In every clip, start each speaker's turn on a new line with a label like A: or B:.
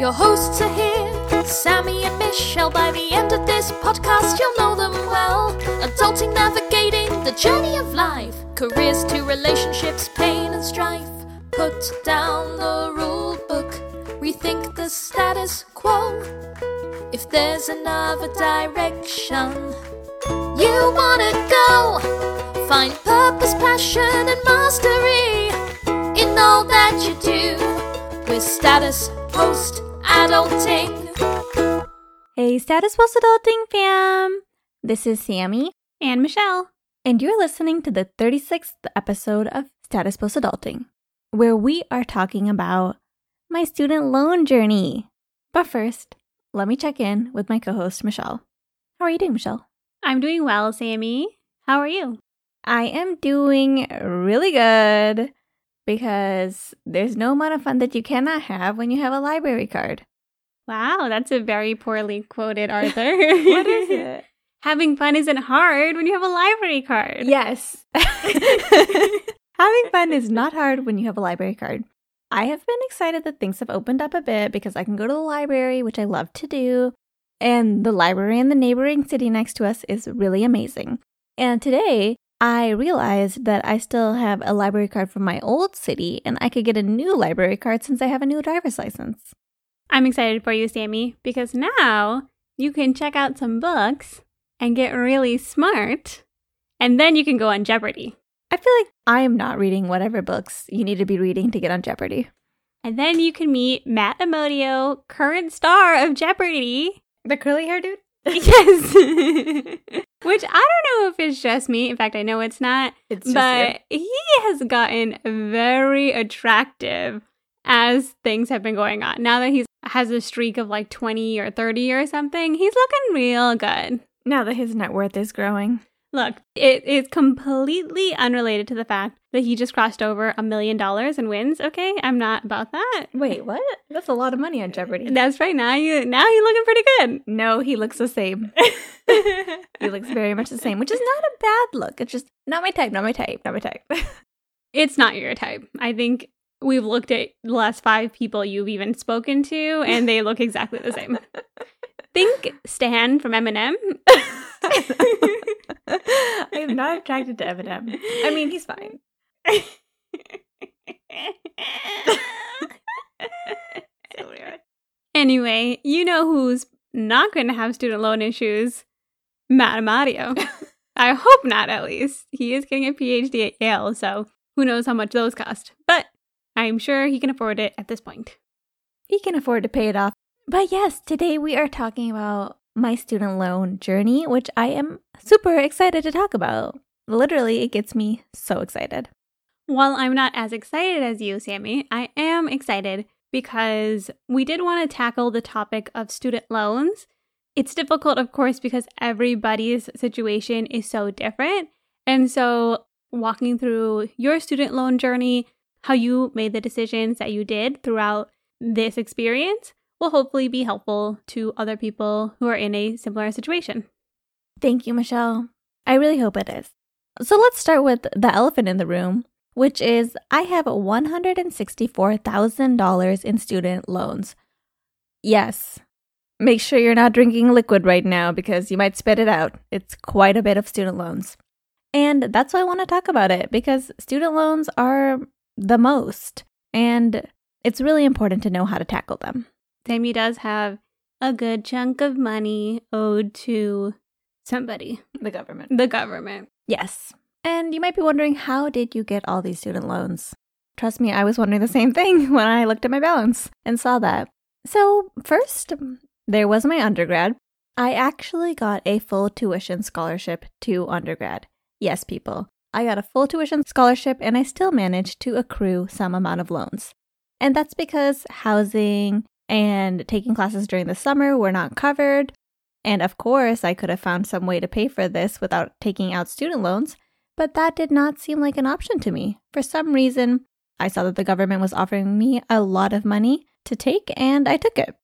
A: Your hosts are here, Sammy and Michelle. By the end of this podcast, you'll know them well. Adulting, navigating the journey of life, careers to relationships, pain and strife. Put down the rule book, rethink the status quo. If there's another direction you wanna go, find purpose, passion, and mastery in all that you do with status post adulting.
B: Hey, Status Post Adulting fam! This is Sammy,
C: and Michelle.
B: and you're listening to the 36th episode of Status Post Adulting, where we are talking about my student loan journey. But first, let me check in with my co host, Michelle. How are you doing, Michelle?
C: I'm doing well, Sammy. How are you?
B: I am doing really good because there's no amount of fun that you cannot have when you have a library card.
C: Wow, that's a very poorly quoted Arthur.
B: What is it?
C: Having fun isn't hard when you have a library card.
B: Yes. Having fun is not hard when you have a library card. I have been excited that things have opened up a bit because I can go to the library, which I love to do. And the library in the neighboring city next to us is really amazing. And today, I realized that I still have a library card from my old city, and I could get a new library card since I have a new driver's license.
C: I'm excited for you, Sammy, because now you can check out some books and get really smart, and then you can go on Jeopardy.
B: I feel like I am not reading whatever books you need to be reading to get on Jeopardy.
C: And then you can meet Matt Amodio, current star of Jeopardy.
B: The curly hair dude?
C: Yes. Which I don't know if it's just me. In fact, I know it's not.
B: It's just
C: but he has gotten very attractive as things have been going on. Now that he's has a streak of like 20 or 30 or something, he's looking real good.
B: now that his net worth is growing.
C: Look, it is completely unrelated to the fact that he just crossed over a million dollars and wins. Okay, I'm not about that.
B: Wait, what? That's a lot of money on Jeopardy.
C: That's right. Now you now you're looking pretty good.
B: No, he looks the same. He looks very much the same, which is not a bad look. It's just not my type, not my type, not my type.
C: it's not your type. I think we've looked at the last five people you've even spoken to, and they look exactly the same. Think Stan from Eminem.
B: I am not attracted to Eminem. I mean, he's fine. So weird.
C: anyway, you know who's not going to have student loan issues? Matt Amodio. I hope not, at least. He is getting a PhD at Yale, so who knows how much those cost. But I'm sure he can afford it at this point.
B: He can afford to pay it off. But yes, today we are talking about my student loan journey, which I am super excited to talk about. Literally, it gets me so excited.
C: While I'm not as excited as you, Sammy, I am excited because we did want to tackle the topic of student loans. It's difficult, of course, because everybody's situation is so different. And so, walking through your student loan journey, how you made the decisions that you did throughout this experience will hopefully be helpful to other people who are in a similar situation.
B: Thank you, Michelle. I really hope it is. So let's start with the elephant in the room, which is I have $164,000 in student loans. Yes. Make sure you're not drinking liquid right now because you might spit it out. It's quite a bit of student loans. And that's why I want to talk about it because student loans are the most, and it's really important to know how to tackle them.
C: Sammy does have a good chunk of money owed to somebody,
B: The government.
C: the government.
B: Yes. And you might be wondering, how did you get all these student loans? Trust me, I was wondering the same thing when I looked at my balance and saw that. So, first, there was my undergrad. I actually got a full tuition scholarship to undergrad. Yes, people. I got a full tuition scholarship and I still managed to accrue some amount of loans. And that's because housing and taking classes during the summer were not covered. And of course, I could have found some way to pay for this without taking out student loans, but that did not seem like an option to me. For some reason, I saw that the government was offering me a lot of money to take, and I took it.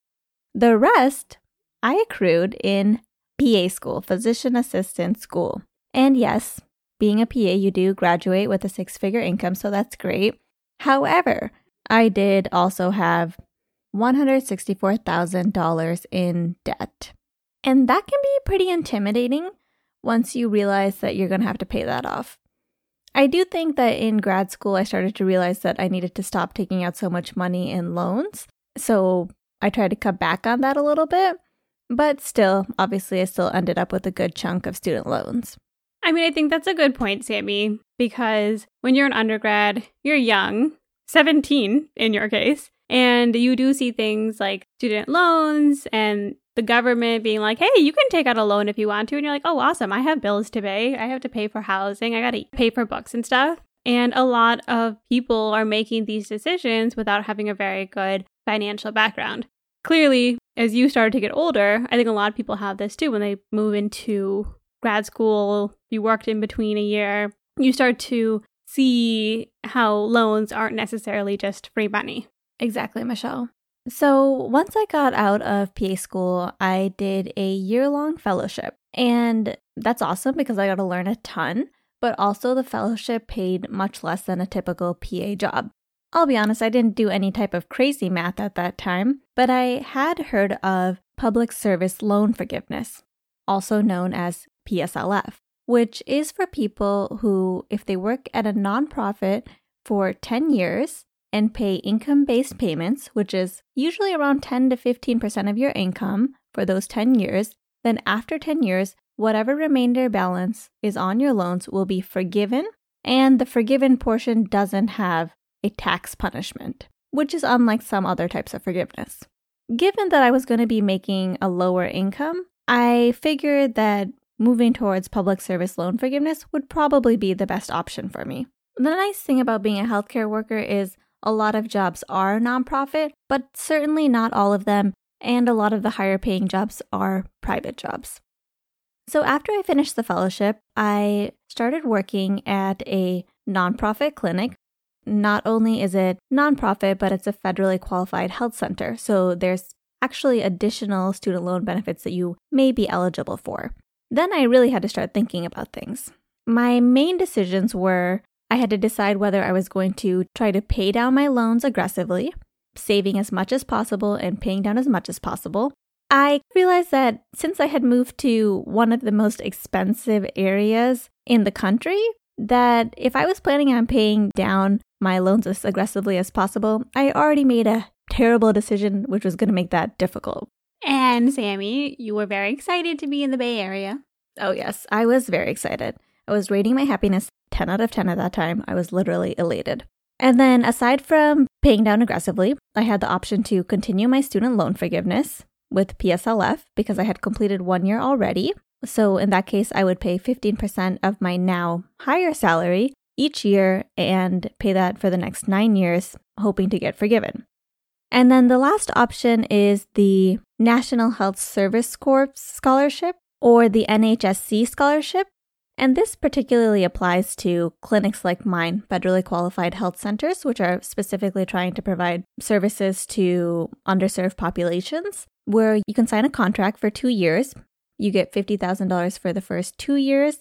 B: The rest I accrued in PA school, physician assistant school. And yes, being a PA, you do graduate with a six figure income, so that's great. However, I did also have $164,000 in debt. And that can be pretty intimidating once you realize that you're going to have to pay that off. I do think that in grad school, I started to realize that I needed to stop taking out so much money in loans. So I tried to cut back on that a little bit. But still, obviously, I still ended up with a good chunk of student loans.
C: I mean, I think that's a good point, Sammy, because when you're an undergrad, you're young, 17 in your case, and you do see things like student loans and the government being like, hey, you can take out a loan if you want to. And you're like, oh, awesome. I have bills to pay. I have to pay for housing. I got to pay for books and stuff. And a lot of people are making these decisions without having a very good financial background. Clearly, as you started to get older, I think a lot of people have this too when they move into grad school, you worked in between a year, you start to see how loans aren't necessarily just free money.
B: Exactly, Michelle. So, once I got out of PA school, I did a year long fellowship. And that's awesome because I got to learn a ton, but also the fellowship paid much less than a typical PA job. I'll be honest, I didn't do any type of crazy math at that time, but I had heard of public service loan forgiveness, also known as PSLF, which is for people who, if they work at a nonprofit for 10 years and pay income based payments, which is usually around 10 to 15% of your income for those 10 years, then after 10 years, whatever remainder balance is on your loans will be forgiven, and the forgiven portion doesn't have a tax punishment, which is unlike some other types of forgiveness. Given that I was going to be making a lower income, I figured that moving towards public service loan forgiveness would probably be the best option for me. The nice thing about being a healthcare worker is a lot of jobs are nonprofit, but certainly not all of them, and a lot of the higher paying jobs are private jobs. So after I finished the fellowship, I started working at a nonprofit clinic not only is it nonprofit, but it's a federally qualified health center. So there's actually additional student loan benefits that you may be eligible for. Then I really had to start thinking about things. My main decisions were I had to decide whether I was going to try to pay down my loans aggressively, saving as much as possible and paying down as much as possible. I realized that since I had moved to one of the most expensive areas in the country, that if I was planning on paying down my loans as aggressively as possible, I already made a terrible decision, which was going to make that difficult.
C: And Sammy, you were very excited to be in the Bay Area.
B: Oh, yes, I was very excited. I was rating my happiness 10 out of 10 at that time. I was literally elated. And then, aside from paying down aggressively, I had the option to continue my student loan forgiveness with PSLF because I had completed one year already. So, in that case, I would pay 15% of my now higher salary each year and pay that for the next nine years, hoping to get forgiven. And then the last option is the National Health Service Corps Scholarship or the NHSC Scholarship. And this particularly applies to clinics like mine, federally qualified health centers, which are specifically trying to provide services to underserved populations, where you can sign a contract for two years. You get $50,000 for the first two years.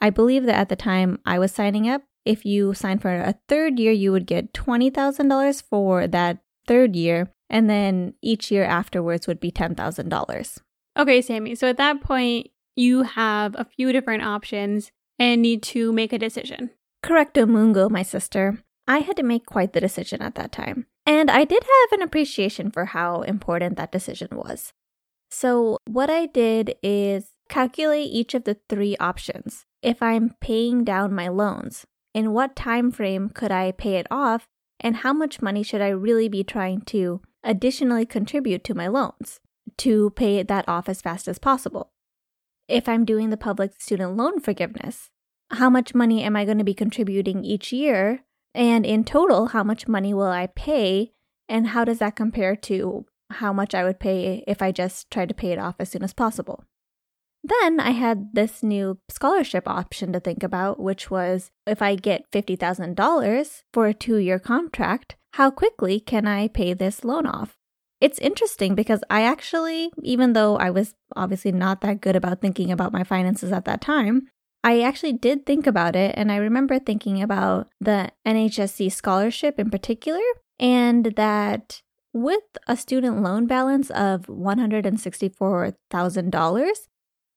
B: I believe that at the time I was signing up, if you sign for a third year, you would get $20,000 for that third year, and then each year afterwards would be $10,000.
C: Okay, Sammy. So at that point, you have a few different options and need to make a decision.
B: Correcto mungo, my sister. I had to make quite the decision at that time. And I did have an appreciation for how important that decision was. So, what I did is calculate each of the three options. If I'm paying down my loans, in what time frame could I pay it off, and how much money should I really be trying to additionally contribute to my loans to pay that off as fast as possible? If I'm doing the public student loan forgiveness, how much money am I going to be contributing each year? And in total, how much money will I pay? And how does that compare to how much I would pay if I just tried to pay it off as soon as possible? Then I had this new scholarship option to think about, which was if I get $50,000 for a two year contract, how quickly can I pay this loan off? It's interesting because I actually, even though I was obviously not that good about thinking about my finances at that time, I actually did think about it. And I remember thinking about the NHSC scholarship in particular, and that with a student loan balance of $164,000,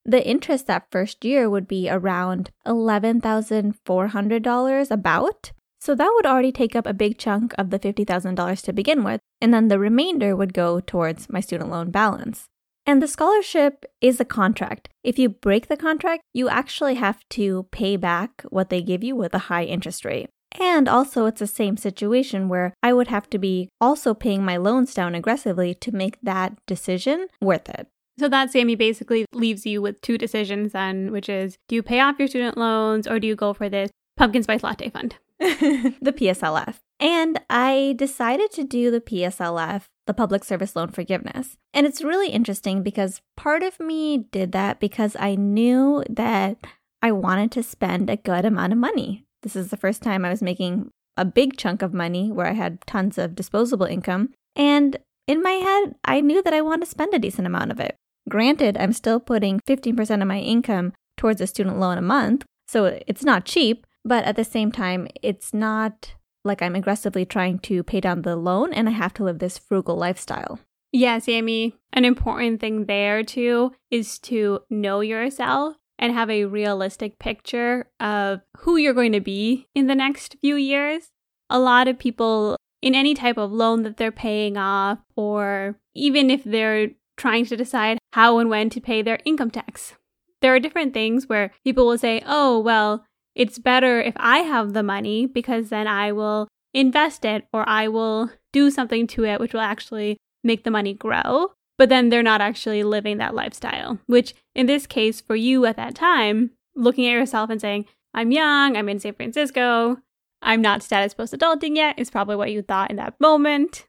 B: the interest that first year would be around $11,400 about. So that would already take up a big chunk of the $50,000 to begin with, and then the remainder would go towards my student loan balance. And the scholarship is a contract. If you break the contract, you actually have to pay back what they give you with a high interest rate. And also, it's the same situation where I would have to be also paying my loans down aggressively to make that decision worth it.
C: So that Sammy basically leaves you with two decisions then, which is do you pay off your student loans or do you go for this pumpkin spice latte fund?
B: the PSLF. And I decided to do the PSLF, the Public Service Loan Forgiveness. And it's really interesting because part of me did that because I knew that I wanted to spend a good amount of money. This is the first time I was making a big chunk of money where I had tons of disposable income. And in my head, I knew that I wanted to spend a decent amount of it. Granted, I'm still putting 15% of my income towards a student loan a month, so it's not cheap, but at the same time, it's not like I'm aggressively trying to pay down the loan and I have to live this frugal lifestyle.
C: Yeah, Sammy, an important thing there too is to know yourself and have a realistic picture of who you're going to be in the next few years. A lot of people in any type of loan that they're paying off, or even if they're trying to decide how and when to pay their income tax. There are different things where people will say, oh, well, it's better if I have the money because then I will invest it or I will do something to it which will actually make the money grow. But then they're not actually living that lifestyle, which in this case, for you at that time, looking at yourself and saying, I'm young, I'm in San Francisco, I'm not status post adulting yet, is probably what you thought in that moment.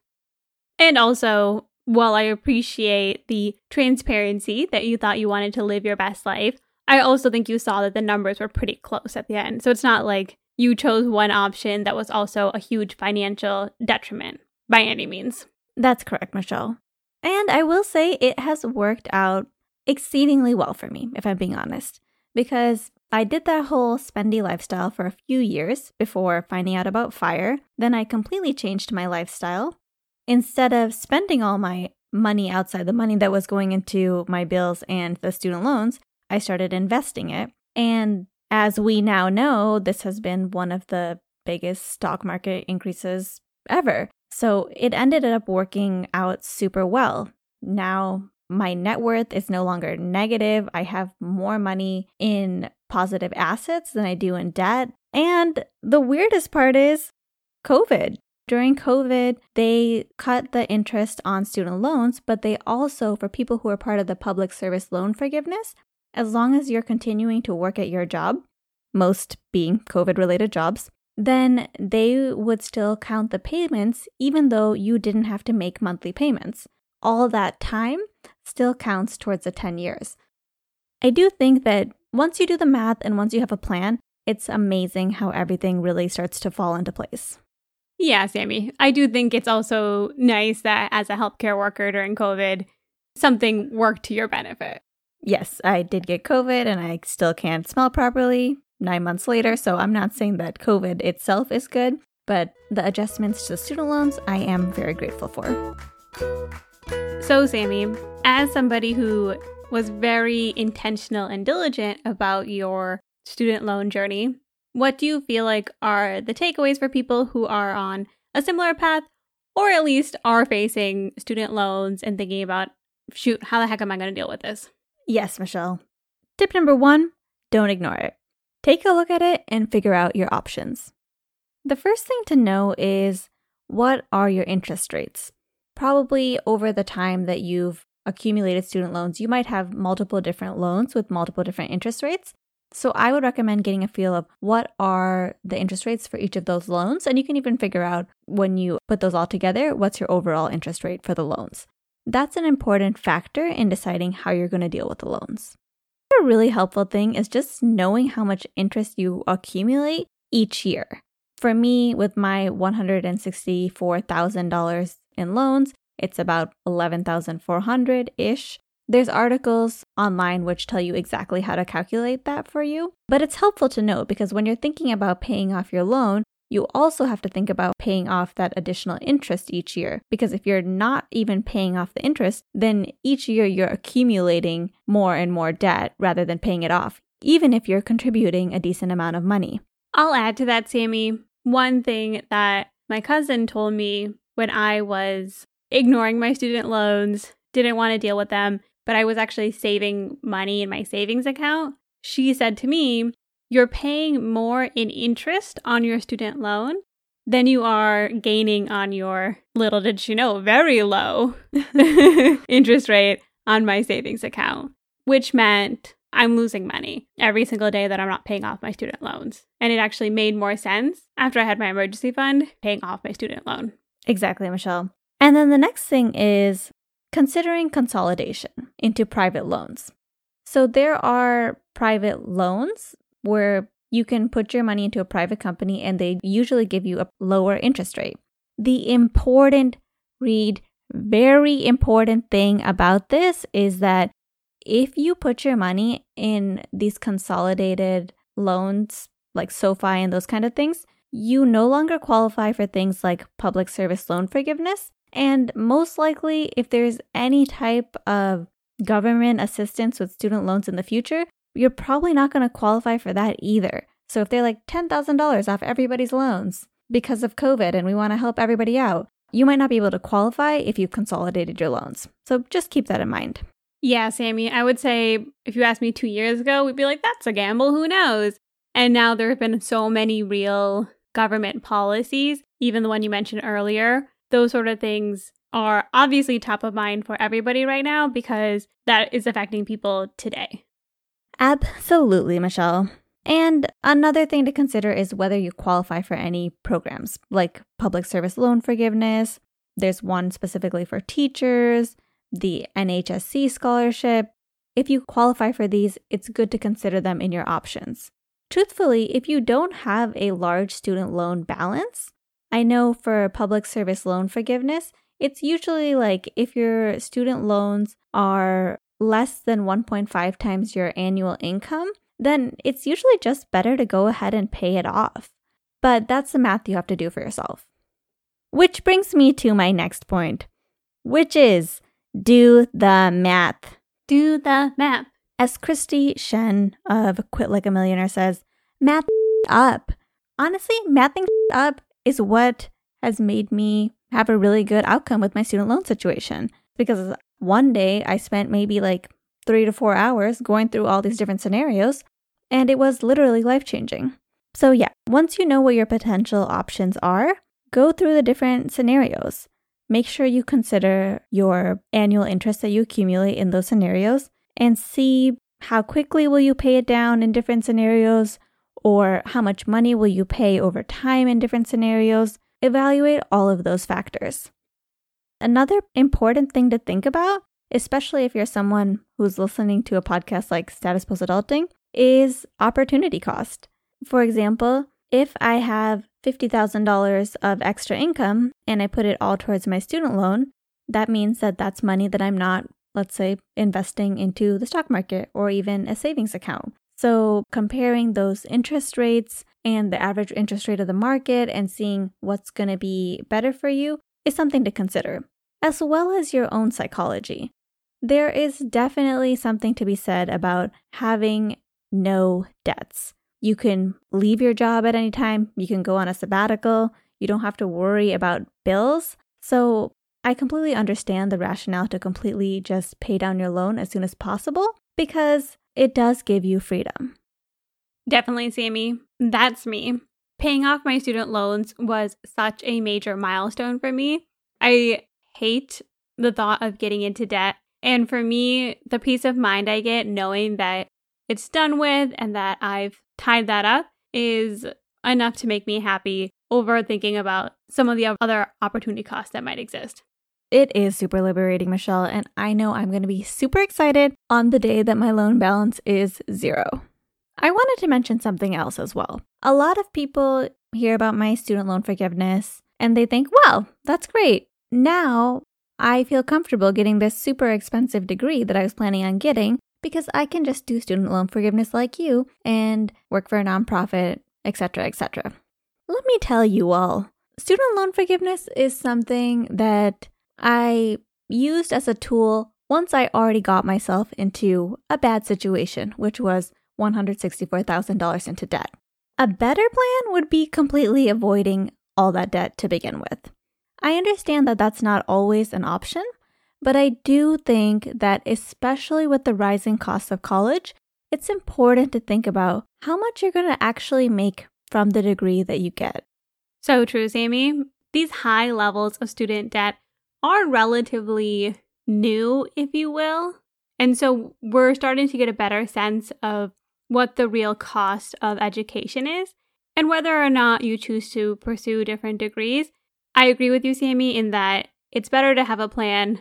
C: And also, while I appreciate the transparency that you thought you wanted to live your best life, I also think you saw that the numbers were pretty close at the end. So it's not like you chose one option that was also a huge financial detriment by any means.
B: That's correct, Michelle. And I will say it has worked out exceedingly well for me, if I'm being honest, because I did that whole spendy lifestyle for a few years before finding out about FIRE. Then I completely changed my lifestyle instead of spending all my money outside the money that was going into my bills and the student loans, I started investing it. And as we now know, this has been one of the biggest stock market increases ever. So it ended up working out super well. Now my net worth is no longer negative. I have more money in positive assets than I do in debt. And the weirdest part is COVID. During COVID, they cut the interest on student loans, but they also, for people who are part of the public service loan forgiveness, as long as you're continuing to work at your job, most being COVID related jobs, then they would still count the payments even though you didn't have to make monthly payments. All that time still counts towards the 10 years. I do think that once you do the math and once you have a plan, it's amazing how everything really starts to fall into place.
C: Yeah, Sammy. I do think it's also nice that as a healthcare worker during COVID, something worked to your benefit.
B: Yes, I did get COVID and I still can't smell properly nine months later. So I'm not saying that COVID itself is good, but the adjustments to the student loans, I am very grateful for.
C: So, Sammy, as somebody who was very intentional and diligent about your student loan journey, what do you feel like are the takeaways for people who are on a similar path or at least are facing student loans and thinking about, shoot, how the heck am I going to deal with this?
B: Yes, Michelle. Tip number one don't ignore it. Take a look at it and figure out your options. The first thing to know is what are your interest rates? Probably over the time that you've accumulated student loans, you might have multiple different loans with multiple different interest rates. So I would recommend getting a feel of what are the interest rates for each of those loans. And you can even figure out when you put those all together, what's your overall interest rate for the loans. That's an important factor in deciding how you're going to deal with the loans. A really helpful thing is just knowing how much interest you accumulate each year. For me, with my $164,000 in loans, it's about 11,400 ish. There's articles online which tell you exactly how to calculate that for you, but it's helpful to know because when you're thinking about paying off your loan, you also have to think about paying off that additional interest each year. Because if you're not even paying off the interest, then each year you're accumulating more and more debt rather than paying it off, even if you're contributing a decent amount of money.
C: I'll add to that, Sammy. One thing that my cousin told me when I was ignoring my student loans, didn't want to deal with them, but I was actually saving money in my savings account. She said to me, You're paying more in interest on your student loan than you are gaining on your, little did you know, very low interest rate on my savings account, which meant I'm losing money every single day that I'm not paying off my student loans. And it actually made more sense after I had my emergency fund paying off my student loan.
B: Exactly, Michelle. And then the next thing is considering consolidation into private loans. So there are private loans where you can put your money into a private company and they usually give you a lower interest rate. The important read very important thing about this is that if you put your money in these consolidated loans like SoFi and those kind of things, you no longer qualify for things like public service loan forgiveness. And most likely, if there's any type of government assistance with student loans in the future, you're probably not going to qualify for that either. So if they're like $10,000 off everybody's loans because of COVID and we want to help everybody out, you might not be able to qualify if you've consolidated your loans. So just keep that in mind.
C: Yeah, Sammy, I would say if you asked me two years ago, we'd be like, that's a gamble, who knows? And now there have been so many real government policies, even the one you mentioned earlier. Those sort of things are obviously top of mind for everybody right now because that is affecting people today.
B: Absolutely, Michelle. And another thing to consider is whether you qualify for any programs like public service loan forgiveness. There's one specifically for teachers, the NHSC scholarship. If you qualify for these, it's good to consider them in your options. Truthfully, if you don't have a large student loan balance, I know for public service loan forgiveness, it's usually like if your student loans are less than 1.5 times your annual income, then it's usually just better to go ahead and pay it off. But that's the math you have to do for yourself. Which brings me to my next point, which is do the math.
C: Do the math.
B: As Kristy Shen of Quit Like a Millionaire says, math up. Honestly, mathing up is what has made me have a really good outcome with my student loan situation. Because one day I spent maybe like three to four hours going through all these different scenarios, and it was literally life changing. So, yeah, once you know what your potential options are, go through the different scenarios. Make sure you consider your annual interest that you accumulate in those scenarios and see how quickly will you pay it down in different scenarios or how much money will you pay over time in different scenarios. Evaluate all of those factors. Another important thing to think about, especially if you're someone who's listening to a podcast like Status Post Adulting, is opportunity cost. For example, if I have $50,000 of extra income and I put it all towards my student loan, that means that that's money that I'm not let's say, investing into the stock market or even a savings account. So, comparing those interest rates and the average interest rate of the market and seeing what's going to be better for you is something to consider, as well as your own psychology. There is definitely something to be said about having no debts. You can leave your job at any time, you can go on a sabbatical, you don't have to worry about bills. So, I completely understand the rationale to completely just pay down your loan as soon as possible because it does give you freedom.
C: Definitely, Sammy. That's me. Paying off my student loans was such a major milestone for me. I hate the thought of getting into debt. And for me, the peace of mind I get knowing that it's done with and that I've tied that up is enough to make me happy over thinking about some of the other opportunity costs that might exist.
B: It is super liberating, Michelle, and I know I'm going to be super excited on the day that my loan balance is zero. I wanted to mention something else as well. A lot of people hear about my student loan forgiveness and they think, well, that's great. Now I feel comfortable getting this super expensive degree that I was planning on getting because I can just do student loan forgiveness like you and work for a nonprofit, etc., etc. let me tell you all student loan forgiveness is something that I used as a tool once I already got myself into a bad situation, which was $164,000 into debt. A better plan would be completely avoiding all that debt to begin with. I understand that that's not always an option, but I do think that, especially with the rising cost of college, it's important to think about how much you're going to actually make from the degree that you get.
C: So true, Sammy. These high levels of student debt are relatively new, if you will. And so we're starting to get a better sense of what the real cost of education is and whether or not you choose to pursue different degrees. I agree with you, Sammy, in that it's better to have a plan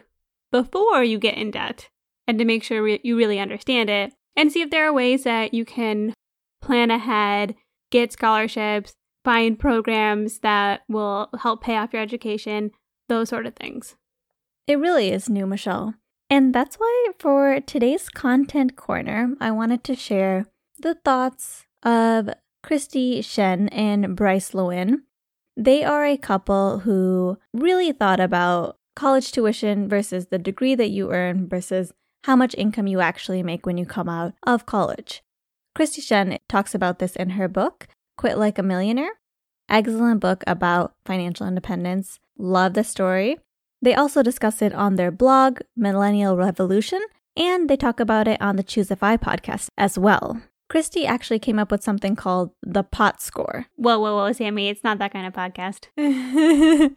C: before you get in debt and to make sure re- you really understand it and see if there are ways that you can plan ahead, get scholarships, find programs that will help pay off your education, those sort of things.
B: It really is new, Michelle. And that's why for today's content corner, I wanted to share the thoughts of Kristy Shen and Bryce Leung. They are a couple who really thought about college tuition versus the degree that you earn versus how much income you actually make when you come out of college. Kristy Shen talks about this in her book, Quit Like a Millionaire. Excellent book about financial independence. Love the story. They also discuss it on their blog, Millennial Revolution, and they talk about it on the *Choose ChooseFI podcast as well. Kristy actually came up with something called the pot score.
C: Whoa, whoa, whoa, Sammy, it's not that kind of podcast.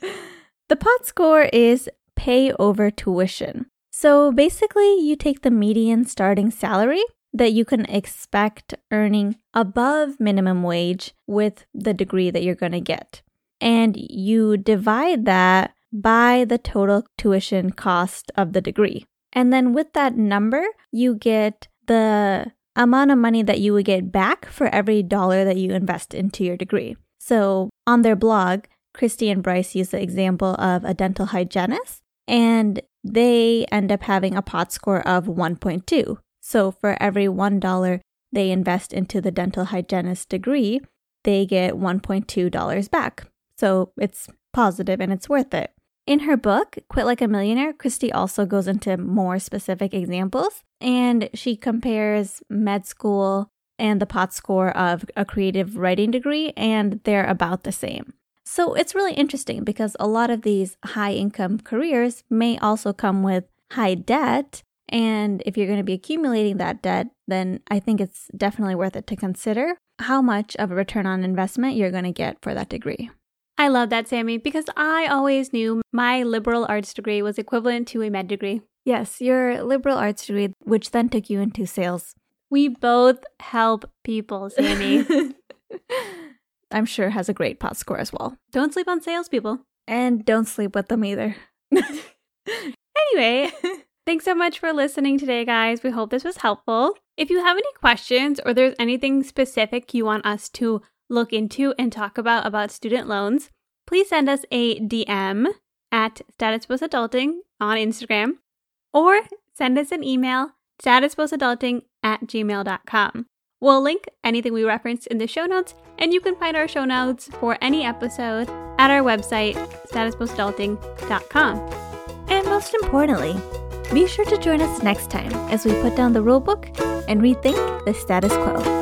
B: the pot score is pay over tuition. So basically, you take the median starting salary that you can expect earning above minimum wage with the degree that you're going to get. And you divide that by the total tuition cost of the degree. And then with that number, you get the amount of money that you would get back for every dollar that you invest into your degree. So on their blog, Kristy and Bryce use the example of a dental hygienist, and they end up having a pot score of 1.2. So for every $1 they invest into the dental hygienist degree, they get $1.2 back. So it's positive and it's worth it. In her book, Quit Like a Millionaire, Kristy also goes into more specific examples and she compares med school and the pot score of a creative writing degree, and they're about the same. So it's really interesting because a lot of these high income careers may also come with high debt. And if you're going to be accumulating that debt, then I think it's definitely worth it to consider how much of a return on investment you're going to get for that degree.
C: I love that, Sammy, because I always knew my liberal arts degree was equivalent to a med degree.
B: Yes, your liberal arts degree, which then took you into sales.
C: We both help people, Sammy.
B: I'm sure has a great pot score as well.
C: Don't sleep on salespeople.
B: And don't sleep with them either.
C: anyway, thanks so much for listening today, guys. We hope this was helpful. If you have any questions or there's anything specific you want us to look into and talk about about student loans, please send us a DM at statuspostadulting on Instagram or send us an email statuspostadulting at gmail.com. We'll link anything we referenced in the show notes, and you can find our show notes for any episode at our website, statuspostadulting.com.
B: And most importantly, be sure to join us next time as we put down the rulebook and rethink the status quo.